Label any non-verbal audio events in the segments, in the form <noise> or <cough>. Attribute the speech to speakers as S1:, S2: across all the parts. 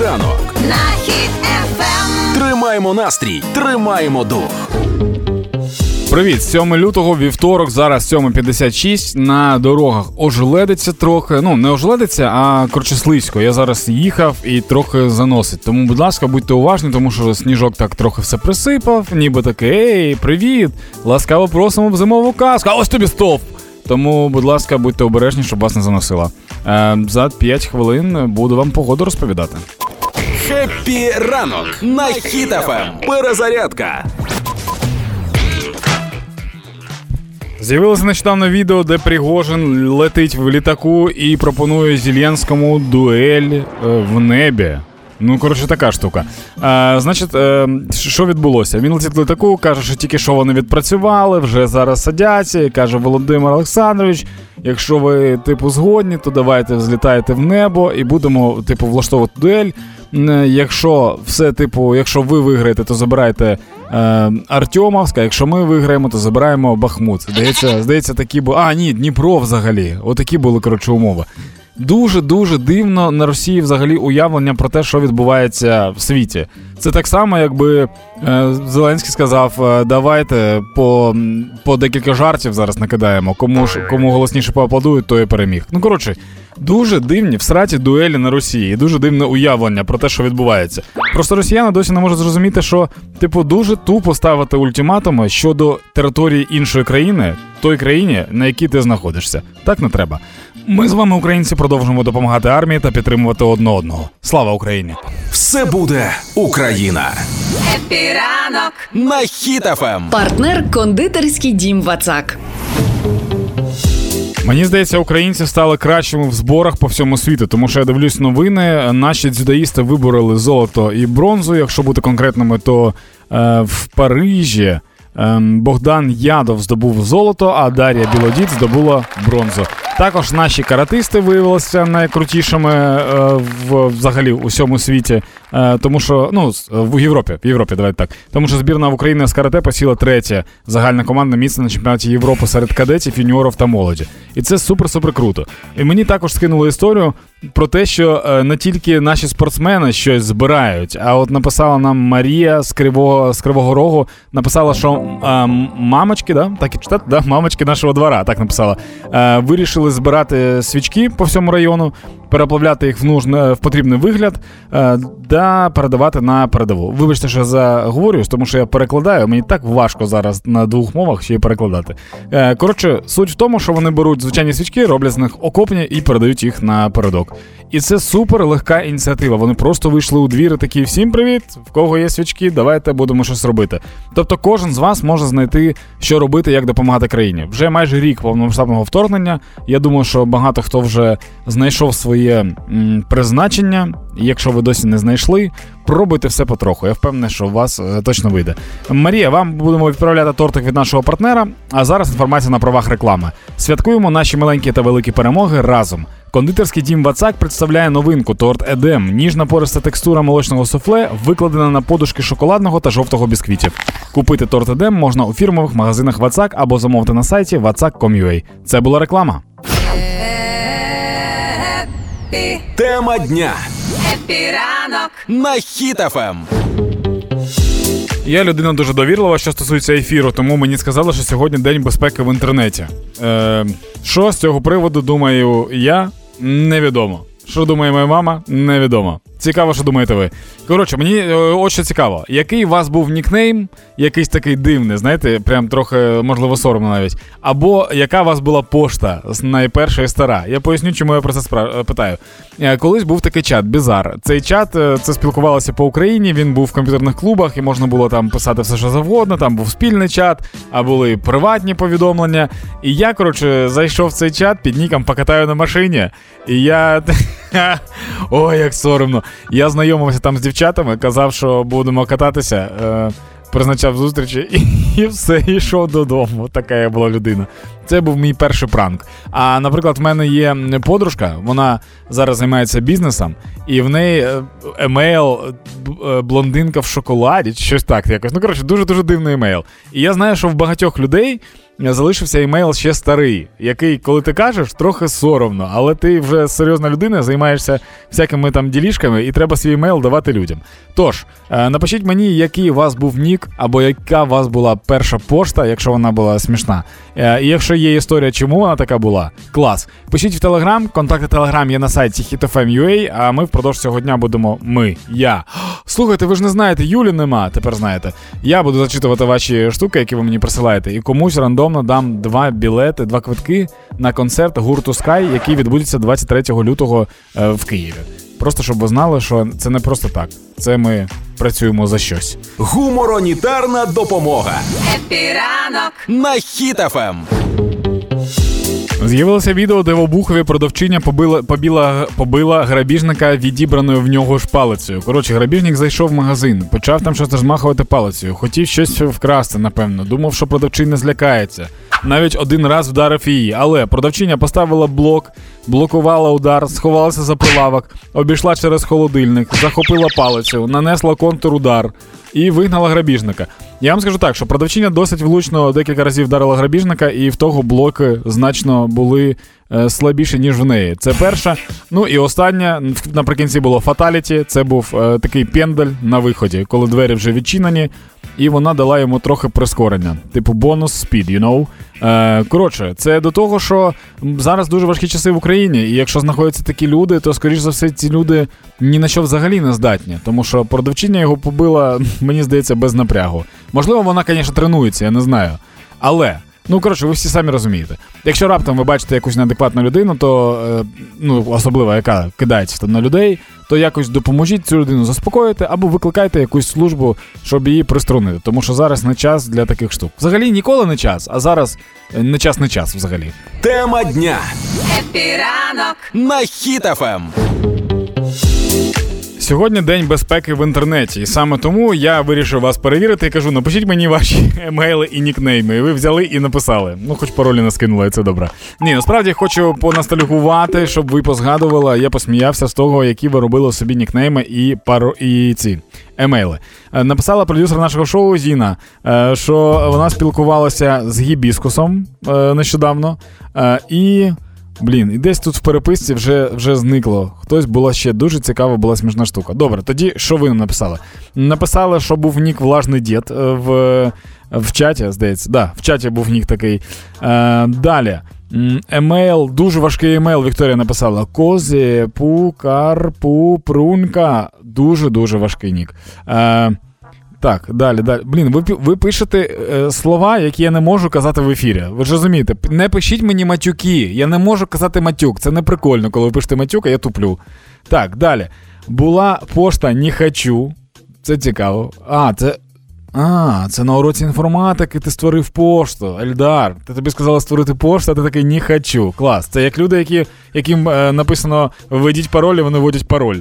S1: ранок.
S2: на хід.
S1: Тримаємо настрій, тримаємо дух.
S3: Привіт, 7 лютого, вівторок, зараз 7.56. На дорогах ожеледиться трохи. Ну, не ожеледиться, а коротше слизько. Я зараз їхав і трохи заносить. Тому, будь ласка, будьте уважні, тому що сніжок так трохи все присипав, ніби такий, ей, привіт! Ласкаво просимо в зимову казку. А ось тобі стовп! Тому, будь ласка, будьте обережні, щоб вас не заносило. Е, за 5 хвилин буду вам погоду розповідати.
S1: Хеппі ранок на хітафем. Перезарядка.
S3: З'явилося нещодавно відео, де Пригожин летить в літаку і пропонує Зеленському дуель е, в небі. Ну, коротше, така штука. А, Значить, е, що відбулося? Він летить в літаку, каже, що тільки що вони відпрацювали, вже зараз садяться, і каже Володимир Олександрович. Якщо ви, типу, згодні, то давайте взлітайте в небо і будемо, типу, влаштовувати дуель. М, Якщо все, типу, якщо ви виграєте, то забирайте е, Артемовська. Якщо ми виграємо, то забираємо Бахмут. Здається, <laughs> здається, такі були. А, ні, Дніпро взагалі. Отакі були, коротше, умови. Дуже дуже дивно на Росії взагалі уявлення про те, що відбувається в світі. Це так само, якби е, Зеленський сказав: е, давайте по, по декілька жартів зараз накидаємо. Кому ж кому голосніше поаплодують, той і переміг. Ну коротше, дуже дивні в сраті дуелі на Росії. Дуже дивне уявлення про те, що відбувається. Просто росіяни досі не можуть зрозуміти, що типу дуже тупо ставити ультиматуми щодо території іншої країни, той країні, на якій ти знаходишся. Так не треба. Ми з вами, українці, продовжуємо допомагати армії та підтримувати одне одного. Слава Україні!
S1: Все буде Україна.
S2: Хеппі ранок
S1: На хітафем.
S4: Партнер кондитерський дім Вацак.
S3: Мені здається, українці стали кращими в зборах по всьому світу, тому що я дивлюсь новини. Наші дзюдоїсти вибороли золото і бронзу. Якщо бути конкретними, то е, в Парижі. ем, Богдан Ядов здобув золото, а Дар'я Білодід здобула бронзу. Також наші каратисти виявилися найкрутішими е, в взагалі у всьому світі, е, тому що ну з- в Європі, в Європі, давайте так. Тому що збірна України з карате посіла третє загальна команда місце на чемпіонаті Європи серед кадетів, юніорів та молоді. І це супер-супер круто. І мені також скинули історію про те, що е, не тільки наші спортсмени щось збирають, а от написала нам Марія з Кривого з Кривого Рогу, написала, що е, мамочки, да? так і читати, да? мамочки нашого двора, так написала. Е, вирішили збирати свічки по всьому району, переплавляти їх в нужне в потрібний вигляд е, да передавати на передову. Вибачте, що заговорююсь, тому що я перекладаю. Мені так важко зараз на двох мовах ще й перекладати. Е, коротше, суть в тому, що вони беруть звичайні свічки, роблять з них окопні і передають їх на передок. І це супер легка ініціатива. Вони просто вийшли у двір і такі: всім привіт! В кого є свічки, давайте будемо щось робити. Тобто, кожен з вас може знайти, що робити, як допомагати країні. Вже майже рік повномасштабного вторгнення. Я думаю, що багато хто вже знайшов своє м, призначення. Якщо ви досі не знайшли, пробуйте все потроху. Я впевнений, що у вас е, точно вийде. Марія, вам будемо відправляти тортик від нашого партнера. А зараз інформація на правах реклами. Святкуємо наші маленькі та великі перемоги разом. Кондитерський дім Вацак представляє новинку торт Едем. Ніжна пориста текстура молочного суфле викладена на подушки шоколадного та жовтого бісквітів. Купити торт Едем можна у фірмових магазинах Вацак або замовити на сайті vatsak.com.ua. Це була реклама.
S2: Happy,
S1: Тема дня
S2: Happy ранок
S1: на Хіт FM.
S3: Я людина дуже довірлива, що стосується ефіру, тому мені сказали, що сьогодні день безпеки в інтернеті. Е, що з цього приводу думаю я? Невідомо. Що думає моя мама? Невідомо. Цікаво, що думаєте ви. Коротше, мені е, що цікаво, який у вас був нікнейм, якийсь такий дивний, знаєте, прям трохи, можливо, соромно навіть. Або яка у вас була пошта найперша і стара. Я поясню, чому я про це спра- е, питаю. Е, Колись був такий чат, Бізар. Цей чат це спілкувалося по Україні. Він був в комп'ютерних клубах, і можна було там писати все, що завгодно. Там був спільний чат, а були приватні повідомлення. І я, коротше, зайшов в цей чат під ніком покатаю на машині. І я. <laughs> Ой, як соромно. Я знайомився там з дівчатами, казав, що будемо кататися. Е, Призначав зустрічі і, <laughs> і все, йшов додому. Така я була людина. Це був мій перший пранк. А наприклад, в мене є подружка, вона зараз займається бізнесом, і в неї е, емейл е, е, блондинка в шоколаді, чи щось так якось. Ну коротше, дуже дуже дивний емейл. І я знаю, що в багатьох людей залишився імейл ще старий, який, коли ти кажеш, трохи соромно, але ти вже серйозна людина, займаєшся всякими там ділішками, і треба свій імейл давати людям. Тож, е, напишіть мені, який у вас був нік, або яка у вас була перша пошта, якщо вона була смішна. Е, І якщо є історія, чому вона така була, клас. Пишіть в Телеграм, контакти Телеграм є на сайті hitfm.ua, а ми впродовж цього дня будемо ми, я. Слухайте, ви ж не знаєте, Юлі нема, тепер знаєте. Я буду зачитувати ваші штуки, які ви мені присилаєте, і комусь рандомно дам два білети, два квитки на концерт гурту Sky, який відбудеться 23 лютого е, в Києві. Просто щоб ви знали, що це не просто так. Це ми працюємо за щось.
S1: Гуморонітарна допомога
S2: Епіранок.
S1: на Ем.
S3: З'явилося відео, де в Обухові продавчиня побила, побіла, побила грабіжника відібраною в нього ж палицею. Коротше, грабіжник зайшов в магазин, почав там щось розмахувати палицею. Хотів щось вкрасти, напевно. Думав, що продавчиня злякається. Навіть один раз вдарив її, але продавчиня поставила блок, блокувала удар, сховалася за прилавок, обійшла через холодильник, захопила палицю, нанесла контур удар і вигнала грабіжника. Я вам скажу так, що продавчиня досить влучно декілька разів вдарила грабіжника, і в того блоки значно були слабіші, ніж в неї. Це перша. Ну і остання наприкінці було фаталіті. Це був е, такий пендель на виході, коли двері вже відчинені, і вона дала йому трохи прискорення. Типу бонус спід, you know? Е, коротше, це до того, що зараз дуже важкі часи в Україні, і якщо знаходяться такі люди, то скоріш за все ці люди ні на що взагалі не здатні, тому що продавчиня його побила, <laughs> мені здається, без напрягу. Можливо, вона, звісно, тренується, я не знаю. Але. Ну, коротше, ви всі самі розумієте. Якщо раптом ви бачите якусь неадекватну людину, то е, ну, особливо яка кидається на людей, то якось допоможіть цю людину заспокоїти або викликайте якусь службу, щоб її приструнити. Тому що зараз не час для таких штук. Взагалі ніколи не час, а зараз е, не час, не час взагалі.
S1: Тема дня
S2: Епіранок.
S1: на Ем.
S3: Сьогодні день безпеки в інтернеті, і саме тому я вирішив вас перевірити і кажу: напишіть мені ваші <laughs> емейли і нікнейми. І ви взяли і написали. Ну, хоч паролі не скинули, це добре. Ні, насправді хочу поностальгувати, щоб ви позгадували. Я посміявся з того, які ви робили собі нікнейми і паро і ці емейли. Е, Написала продюсер нашого шоу Зіна, е, що вона спілкувалася з гібіскусом е, нещодавно. І. Блін, і десь тут в переписці вже вже зникло. Хтось була ще дуже цікава, була смішна штука. Добре, тоді що ви написали? Написали, що був нік влажний дід е, в, в чаті, здається. Да, в чаті був нік такий. Е, далі. Емейл, дуже важкий емейл. Вікторія написала: Козі, пукар, пу, прунка. Дуже-дуже важкий нік. Е, так, далі, далі. Блін, ви, ви пишете е, слова, які я не можу казати в ефірі. Ви ж розумієте, не пишіть мені матюки. Я не можу казати матюк. Це не прикольно, коли ви пишете матюк, а я туплю. Так, далі. Була пошта не хочу. Це цікаво. А, це. А, це на уроці інформатики ти створив пошту. Ельдар. Ти тобі сказали створити пошту, а ти такий не хочу. Клас. Це як люди, які, яким е, написано введіть пароль, і вони вводять пароль.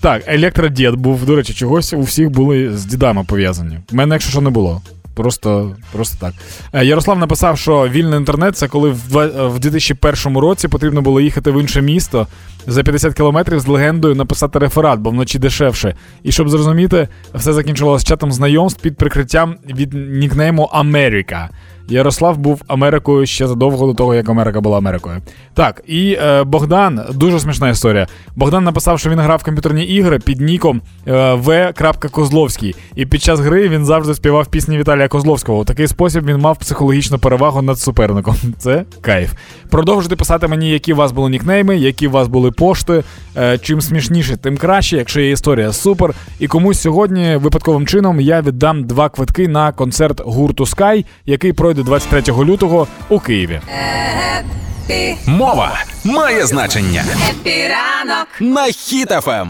S3: Так, електродід був, до речі, чогось у всіх були з дідами пов'язані. У мене, якщо що, не було. Просто, просто так. Е, Ярослав написав, що вільний інтернет це коли в, два- в 2001 році потрібно було їхати в інше місто за 50 кілометрів з легендою написати реферат, бо вночі дешевше. І щоб зрозуміти, все закінчувалося чатом знайомств під прикриттям від нікнейму Америка. Ярослав був Америкою ще задовго до того, як Америка була Америкою. Так, і е, Богдан, дуже смішна історія. Богдан написав, що він грав в комп'ютерні ігри під ніком е, В. Козловський. І під час гри він завжди співав пісні Віталія Козловського. У такий спосіб він мав психологічну перевагу над суперником. <laughs> Це кайф. Продовжуйте писати мені, які у вас були нікнейми, які у вас були пошти. Е, чим смішніше, тим краще. Якщо є історія, супер. І комусь сьогодні випадковим чином я віддам два квитки на концерт гурту Sky, який пройде 23 лютого у Києві.
S2: Happy.
S1: Мова має значення
S2: Happy ранок.
S1: на Ем. Хіт FM.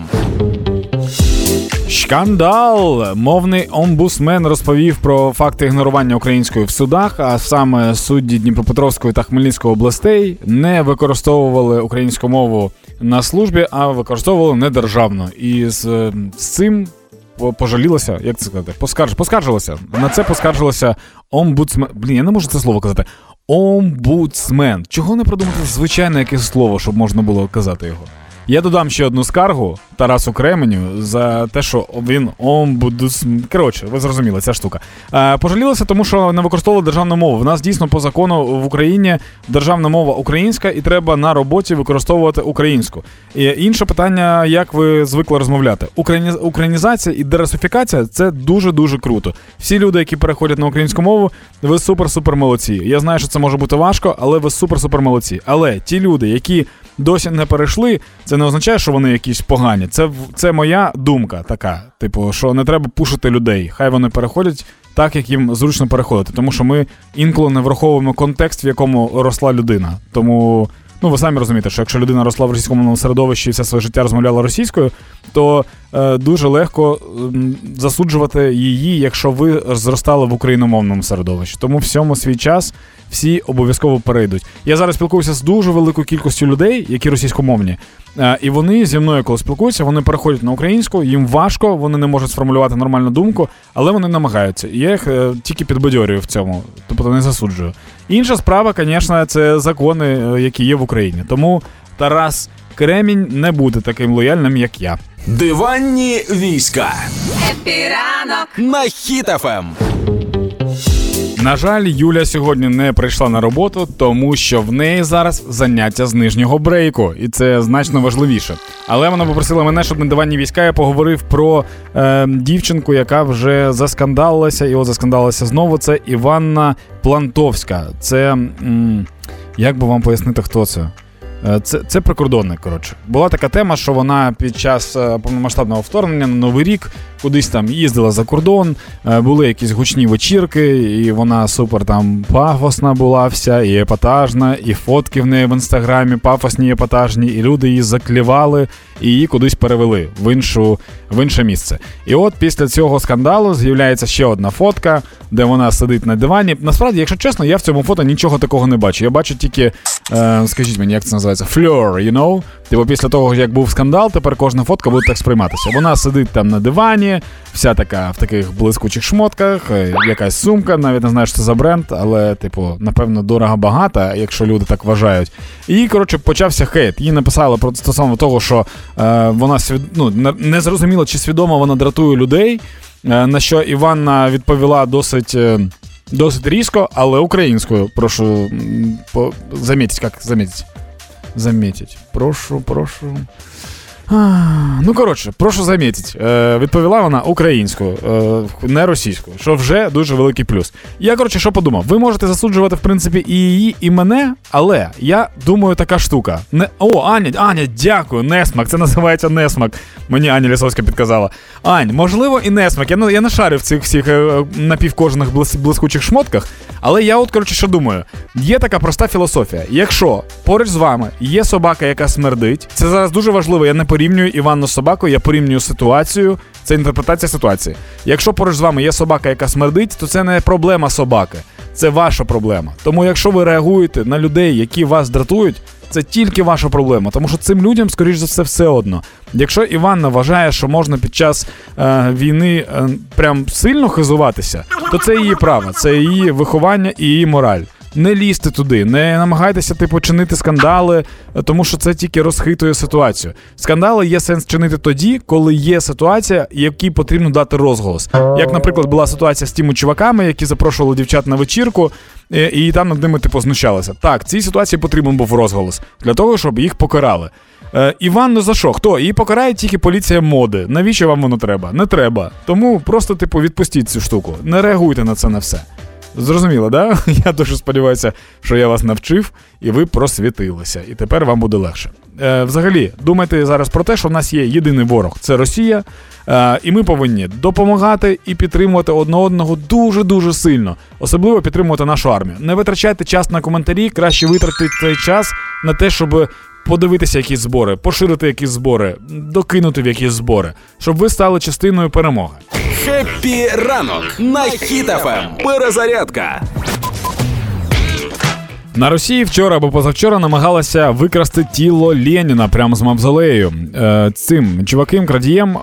S3: Шкандал! Мовний омбусмен розповів про факти ігнорування української в судах, а саме судді Дніпропетровської та Хмельницької областей не використовували українську мову на службі, а використовували недержавно. І з, з цим по- пожалілося, як це сказати, поскарж, поскаржилося. На це поскаржилося омбудсмен. Блін, я не можу це слово казати. Омбудсмен. Чого не продумати звичайне якесь слово, щоб можна було казати його? Я додам ще одну скаргу Тарасу Кременю за те, що він омбудс... Коротше, ви зрозуміли, ця штука. Е, пожалілися, тому що не використовували державну мову. В нас дійсно по закону в Україні державна мова українська, і треба на роботі використовувати українську. І інше питання, як ви звикли розмовляти. Україні... Українізація і дерасифікація це дуже дуже круто. Всі люди, які переходять на українську мову, ви супер-супер молодці. Я знаю, що це може бути важко, але ви супер-супер молодці. Але ті люди, які досі не перейшли, це не означає, що вони якісь погані. Це це моя думка така. Типу, що не треба пушити людей. Хай вони переходять так, як їм зручно переходити. Тому що ми інколи не враховуємо контекст, в якому росла людина. Тому. Ну, ви самі розумієте, що якщо людина росла в російському середовищі і все своє життя розмовляла російською, то е, дуже легко засуджувати її, якщо ви зростали в україномовному середовищі. Тому всьому свій час всі обов'язково перейдуть. Я зараз спілкуюся з дуже великою кількістю людей, які російськомовні, е, і вони зі мною, коли спілкуються, вони переходять на українську, їм важко, вони не можуть сформулювати нормальну думку, але вони намагаються. І я їх е, тільки підбадьорюю в цьому, тобто не засуджую. Інша справа, звісно, це закони, е, які є в Україні. Тому Тарас Кремінь не буде таким лояльним, як я.
S1: Диванні війська
S2: Happy ранок.
S1: на Хіт FM.
S3: На жаль, Юля сьогодні не прийшла на роботу, тому що в неї зараз заняття з нижнього брейку, і це значно важливіше. Але вона попросила мене, щоб на диванні війська я поговорив про е, дівчинку, яка вже заскандалилася, і от заскандалилася знову. Це Іванна Плантовська. Це м, як би вам пояснити, хто це? Е, це це прикордонник. Коротше, була така тема, що вона під час е, повномасштабного вторгнення на новий рік кудись там їздила за кордон, е, були якісь гучні вечірки, і вона супер там пафосна була вся, і епатажна, і фотки в неї в інстаграмі, пафосні, епатажні, і люди її заклівали і її кудись перевели в іншу в інше місце. І от після цього скандалу з'являється ще одна фотка, де вона сидить на дивані. Насправді, якщо чесно, я в цьому фото нічого такого не бачу. Я бачу тільки, е, скажіть мені, як це називається? Фльор, you know? Типу, після того, як був скандал, тепер кожна фотка буде так сприйматися. Вона сидить там на дивані, вся така в таких блискучих шмотках, е, якась сумка, навіть не знаю, що це за бренд, але, типу, напевно, дорого багата, якщо люди так вважають. І, коротше, почався хейт. Їй написали про стосовно того, що е, вона свід... ну, не зрозуміло, чи свідомо вона дратує людей. Е, на що Іванна відповіла досить. Е, досить різко, але українською. Прошу по... замітить, як замітить. Замітить. Прошу, прошу. Ну, коротше, прошу замітити. Е, Відповіла вона українською, е, не російською, що вже дуже великий плюс. Я, коротше, що подумав? Ви можете засуджувати, в принципі, і її, і мене, але я думаю, така штука. Не... О, Аня, Аня, дякую, Несмак. Це називається Несмак. Мені Аня Лісовська підказала. Ань, можливо, і Несмак. Я я не шарю в цих всіх е, напівкожених блискучих шмотках. Але я, от, коротше, що думаю, є така проста філософія. Якщо поруч з вами є собака, яка смердить, це зараз дуже важливо. Я не порівнюю Іванну з собакою, я порівнюю ситуацію. Це інтерпретація ситуації. Якщо поруч з вами є собака, яка смердить, то це не проблема собаки, це ваша проблема. Тому, якщо ви реагуєте на людей, які вас дратують, це тільки ваша проблема, тому що цим людям, скоріш за все, все одно. Якщо Іванна вважає, що можна під час е, війни е, прям сильно хизуватися, то це її право, це її виховання і її мораль не лізьте туди, не намагайтеся типу чинити скандали, тому що це тільки розхитує ситуацію. Скандали є сенс чинити тоді, коли є ситуація, якій потрібно дати розголос. Як, наприклад, була ситуація з тими чуваками, які запрошували дівчат на вечірку, і, і там над ними типу знущалися. Так, цій ситуації потрібен був розголос для того, щоб їх покарали. Е, Іван, ну за що? Хто? Її покарає тільки поліція моди. Навіщо вам воно треба? Не треба. Тому просто, типу, відпустіть цю штуку. Не реагуйте на це на все. Зрозуміло, да? <laughs> Я дуже сподіваюся, що я вас навчив і ви просвітилися. І тепер вам буде легше. Е, Взагалі, думайте зараз про те, що в нас є єдиний ворог це Росія. Е, і ми повинні допомагати і підтримувати одне одного дуже дуже сильно, особливо підтримувати нашу армію. Не витрачайте час на коментарі, краще витратити цей час на те, щоб подивитися якісь збори, поширити якісь збори, докинути в якісь збори, щоб ви стали частиною перемоги.
S1: Happy ранок на Хіт FM. Перезарядка.
S3: На Росії вчора або позавчора намагалася викрасти тіло Леніна прямо з мавзолею. Е, цим чуваком крадієм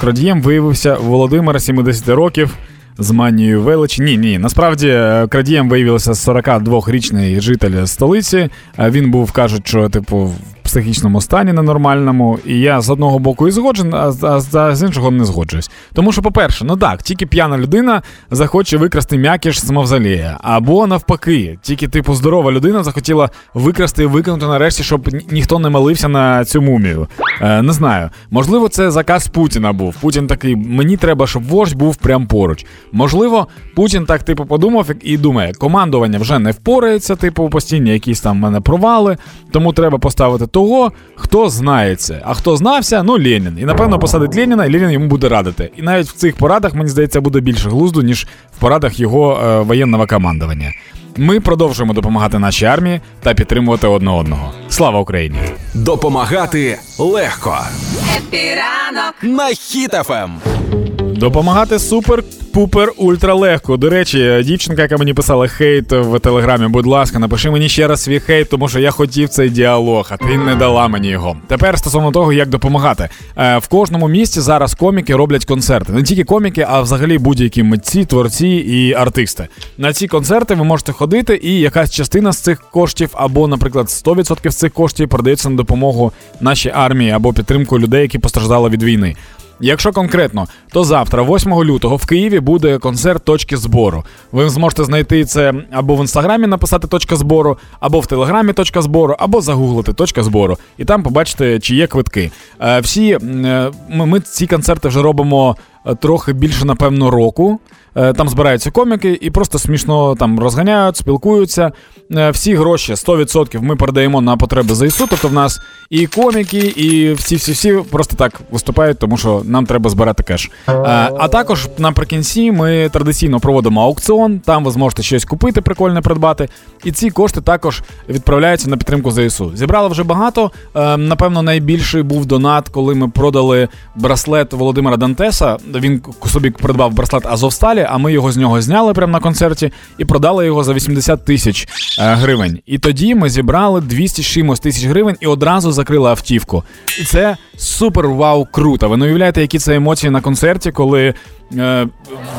S3: крадієм виявився Володимир 70 років з манією величі. Ні, ні. Насправді е, крадієм виявився 42-річний житель столиці. Він був кажуть, що типу психічному стані ненормальному, і я з одного боку і згоджен, а, а, а з іншого не згоджуюсь. Тому що, по-перше, ну так, тільки п'яна людина захоче викрасти м'якіш з мавзолея. Або навпаки, тільки типу здорова людина захотіла викрасти і викинути нарешті, щоб ніхто не малився на цю мумію. Е, не знаю. Можливо, це заказ Путіна був. Путін такий: мені треба, щоб вождь був прямо поруч. Можливо, Путін так типу подумав і думає, командування вже не впорається, типу, постійні якісь там в мене провали. Тому треба поставити того, хто знається. А хто знався, ну Ленін. І напевно посадить Леніна, і Ленін йому буде радити. І навіть в цих порадах, мені здається, буде більше глузду, ніж в порадах його е, воєнного командування. Ми продовжуємо допомагати нашій армії та підтримувати одне одного. Слава Україні!
S1: Допомагати легко.
S2: Happy ранок.
S1: На Ем. Хіт FM.
S3: Допомагати супер. Пупер ультра легко. До речі, дівчинка, яка мені писала хейт в телеграмі, будь ласка, напиши мені ще раз свій хейт, тому що я хотів цей діалог, а ти не дала мені його. Тепер стосовно того, як допомагати. Е, в кожному місті зараз коміки роблять концерти. Не тільки коміки, а взагалі будь-які митці, творці і артисти. На ці концерти ви можете ходити, і якась частина з цих коштів, або, наприклад, 100% з цих коштів продається на допомогу нашій армії або підтримку людей, які постраждали від війни. Якщо конкретно, то завтра, 8 лютого, в Києві буде концерт точки збору. Ви зможете знайти це або в інстаграмі написати точка збору, або в телеграмі точка збору, або загуглити точка збору, і там побачите, чи є квитки. Е, Всі е, ми, ці концерти вже робимо е, трохи більше, напевно, року. Е, Там збираються коміки і просто смішно там розганяють, спілкуються. Е, Всі гроші 100% ми передаємо на потреби ЗСУ. Тобто в нас і коміки, і всі всі всі просто так виступають, тому що нам треба збирати кеш. Е, А також наприкінці ми традиційно проводимо аукціон. Там ви зможете щось купити, прикольне придбати. І ці кошти також відправляються на підтримку ЗСУ. Зібрали вже багато. Напевно, найбільший був донат, коли ми продали браслет Володимира Дантеса. Він собі придбав браслет Азовсталі, а ми його з нього зняли прямо на концерті і продали його за 80 тисяч е, гривень. І тоді ми зібрали 200 з чимось тисяч гривень і одразу закрили автівку. І це супер вау круто. Ви не уявляєте, які це емоції на концерті, коли. Е,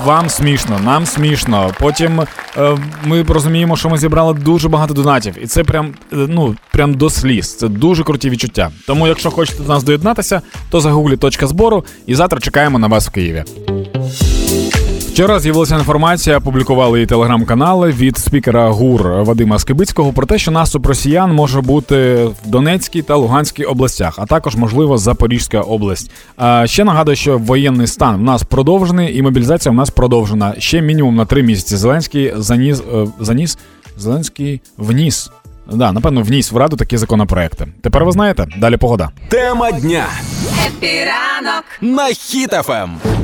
S3: вам смішно, нам смішно. Потім е, ми розуміємо, що ми зібрали дуже багато донатів, і це прям ну прям до сліз. Це дуже круті відчуття. Тому, якщо хочете до нас доєднатися, то загугліть точка збору, і завтра чекаємо на вас в Києві. Вчора з'явилася інформація, опублікували і телеграм-канали від спікера ГУР Вадима Скибицького про те, що наступ росіян може бути в Донецькій та Луганській областях, а також, можливо, Запорізька область. А ще нагадую, що воєнний стан в нас продовжений, і мобілізація в нас продовжена ще мінімум на три місяці. Зеленський заніс е, заніс Зеленський вніс. Да, напевно, вніс в раду такі законопроекти. Тепер ви знаєте, далі погода.
S1: Тема дня
S2: Епіранок.
S1: на Ем.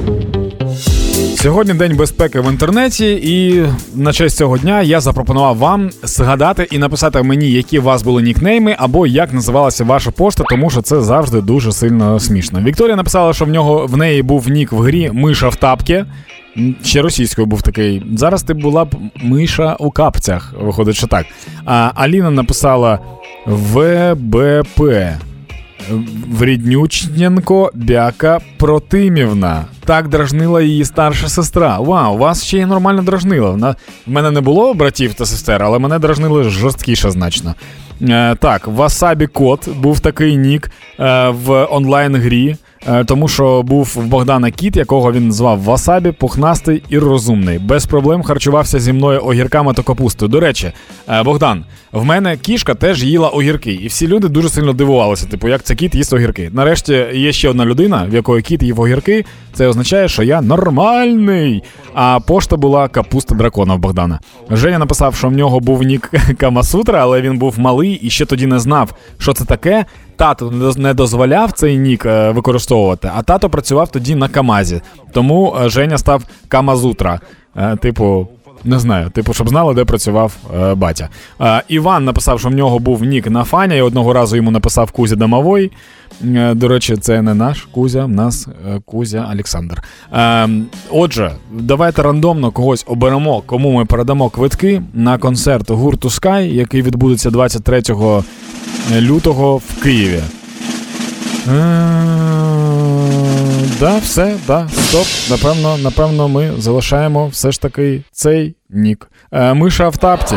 S3: Сьогодні день безпеки в інтернеті, і на честь цього дня я запропонував вам згадати і написати мені, які у вас були нікнейми, або як називалася ваша пошта, тому що це завжди дуже сильно смішно. Вікторія написала, що в нього в неї був нік в грі Миша в тапки. Ще російською був такий. Зараз ти була б миша у капцях. Виходить, що так. А Аліна написала ВБП. Вріднючненко Бяка Протимівна. Так дражнила її старша сестра. Вау, вас ще й нормально дражнила. Вона... В мене не було братів та сестер, але мене дражнили жорсткіше значно. Е, так, Васабі Кот був такий нік е, в онлайн-грі, тому що був в Богдана кіт, якого він звав Васабі, пухнастий і розумний. Без проблем харчувався зі мною огірками та капустою. До речі, е, Богдан, в мене кішка теж їла огірки, і всі люди дуже сильно дивувалися, типу, як це кіт їсть огірки. Нарешті є ще одна людина, в якої кіт їв огірки. Це означає, що я нормальний. А пошта була капуста дракона в Богдана. Женя написав, що в нього був нік <laughs> Камасутра, але він був малий і ще тоді не знав, що це таке. Тато не дозволяв цей нік е, використовувати, а тато працював тоді на Камазі. Тому е, Женя став Камазутра. Е, Типу. Не знаю, типу, щоб знали, де працював батя. Іван написав, що в нього був нік на фаня, і одного разу йому написав Кузя Домовой. До речі, це не наш Кузя, в нас Кузя Олександр. Е, отже, давайте рандомно когось оберемо, кому ми передамо квитки на концерт гурту Sky, який відбудеться 23 лютого в Києві. Е, Да, все, да, стоп. Напевно, напевно, ми залишаємо все ж таки цей нік. Е, Миша в тапці.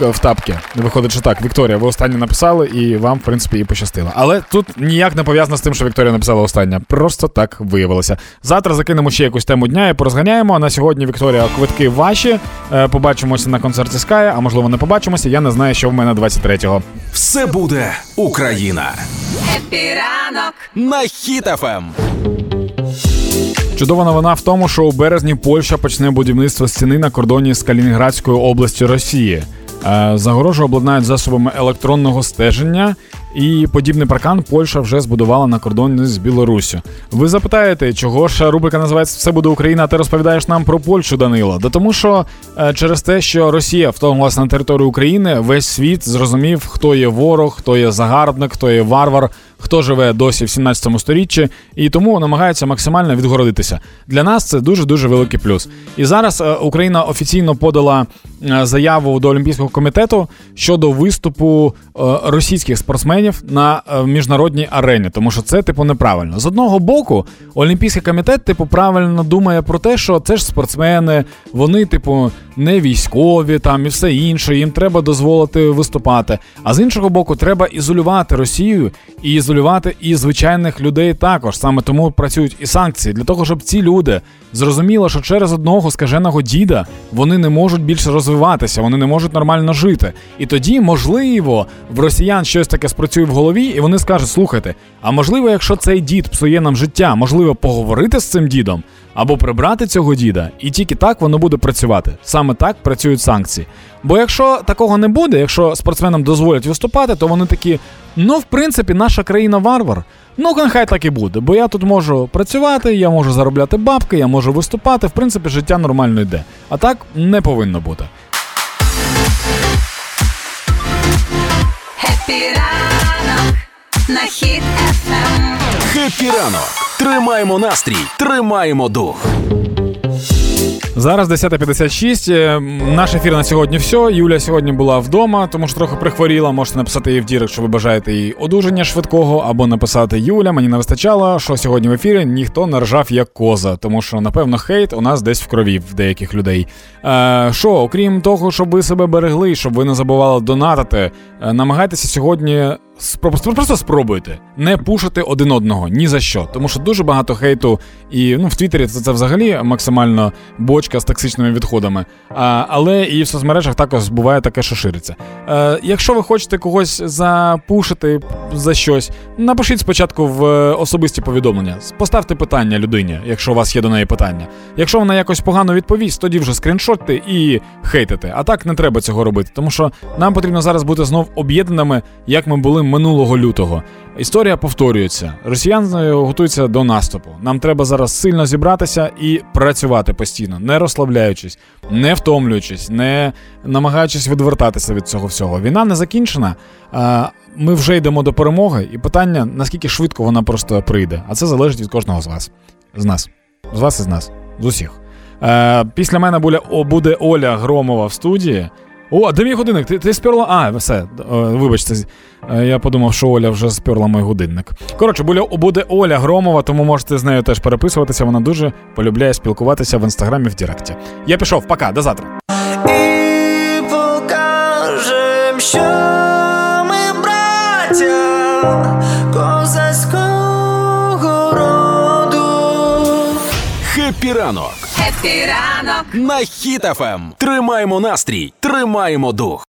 S3: В, в тапки. Виходить, що так, Вікторія, ви останнє написали, і вам, в принципі, і пощастило. Але тут ніяк не пов'язано з тим, що Вікторія написала останнє. Просто так виявилося. Завтра закинемо ще якусь тему дня і порозганяємо. А на сьогодні, Вікторія, квитки ваші. Е, Побачимося на концерті Sky, а можливо не побачимося. Я не знаю, що в мене 23-го.
S1: Все буде Україна
S2: Happy ранок.
S1: на Ем. Хіт FM.
S3: Чудова новина в тому, що у березні Польща почне будівництво стіни на кордоні з Калінінградською областю Росії. Е, Загорожу обладнають засобами електронного стеження, і подібний паркан Польща вже збудувала на кордоні з Білоруссю. Ви запитаєте, чого ж рубрика називається Все буде Україна, а ти розповідаєш нам про Польщу, Данило? Да тому що е, через те, що Росія вторглася на територію України, весь світ зрозумів, хто є ворог, хто є загарбник, хто є варвар, хто живе досі в 17 сторіччі, і тому намагається максимально відгородитися. Для нас це дуже дуже великий плюс. І зараз е, Україна офіційно подала заяву до Олімпійського комітету щодо виступу е, російських спортсменів на е, міжнародній арені, тому що це типу неправильно. З одного боку, Олімпійський комітет, типу, правильно думає про те, що це ж спортсмени, вони, типу, не військові там і все інше. Їм треба дозволити виступати. А з іншого боку, треба ізолювати Росію і ізолювати і звичайних людей також. Саме тому працюють і санкції для того, щоб ці люди зрозуміли, що через одного скаженого діда вони не можуть більше розвиватися, вони не можуть нормально жити. І тоді, можливо, в росіян щось таке спрацює в голові, і вони скажуть: слухайте, а можливо, якщо цей дід псує нам життя, можливо, поговорити з цим дідом або прибрати цього діда, і тільки так воно буде працювати. Саме так працюють санкції. Бо якщо такого не буде, якщо спортсменам дозволять виступати, то вони такі: ну, в принципі, наша країна варвар. Ну, нехай так і буде, бо я тут можу працювати, я можу заробляти бабки, я можу виступати. В принципі, життя нормально йде. А так не повинно бути.
S2: Епіранок. На хіт FM.
S1: Happy ранок. Тримаємо настрій, тримаємо дух.
S3: Зараз 10.56. Е, Наш ефір на сьогодні все. Юля сьогодні була вдома, тому що трохи прихворіла. Можете написати їй в direct, що ви бажаєте їй одужання швидкого, або написати Юля. Мені не вистачало, що сьогодні в ефірі ніхто не ржав як коза, тому що напевно хейт у нас десь в крові в деяких людей. Е, Що, окрім того, щоб ви себе берегли, щоб ви не забували донатити, е, намагайтеся сьогодні. Спро- Просто спробуйте не пушити один одного ні за що, тому що дуже багато хейту, і ну в Твіттері це, це взагалі максимально бочка з токсичними відходами. А, але і в соцмережах також буває таке, що шириться. Е, якщо ви хочете когось запушити за щось, напишіть спочатку в е, особисті повідомлення. Поставте питання людині, якщо у вас є до неї питання. Якщо вона якось погано відповість, тоді вже скріншотте і хейтите. А так не треба цього робити, тому що нам потрібно зараз бути знов об'єднаними, як ми були минулого лютого. Історія повторюється. Росіяни готуються до наступу. Нам треба зараз сильно зібратися і працювати постійно, не розслабляючись, не втомлюючись, не намагаючись відвертатися від цього всього. Війна не закінчена. Ми вже йдемо до перемоги, і питання наскільки швидко вона просто прийде. А це залежить від кожного з вас. З нас. З вас і з нас. З усіх. Е, після мене буде Оля Громова в студії. О, де мій годинник? Ти, ти сперла? А, все, е, вибачте, е, я подумав, що Оля вже сперла мій годинник. Коротше, буде, буде Оля Громова, тому можете з нею теж переписуватися. Вона дуже полюбляє спілкуватися в інстаграмі в Директі. Я пішов, пока, до завтра.
S5: І покажем, що ми браття козацького роду.
S1: Happy ранок
S2: Happy ранок.
S1: на Хіт FM. Тримаємо настрій, тримаємо дух.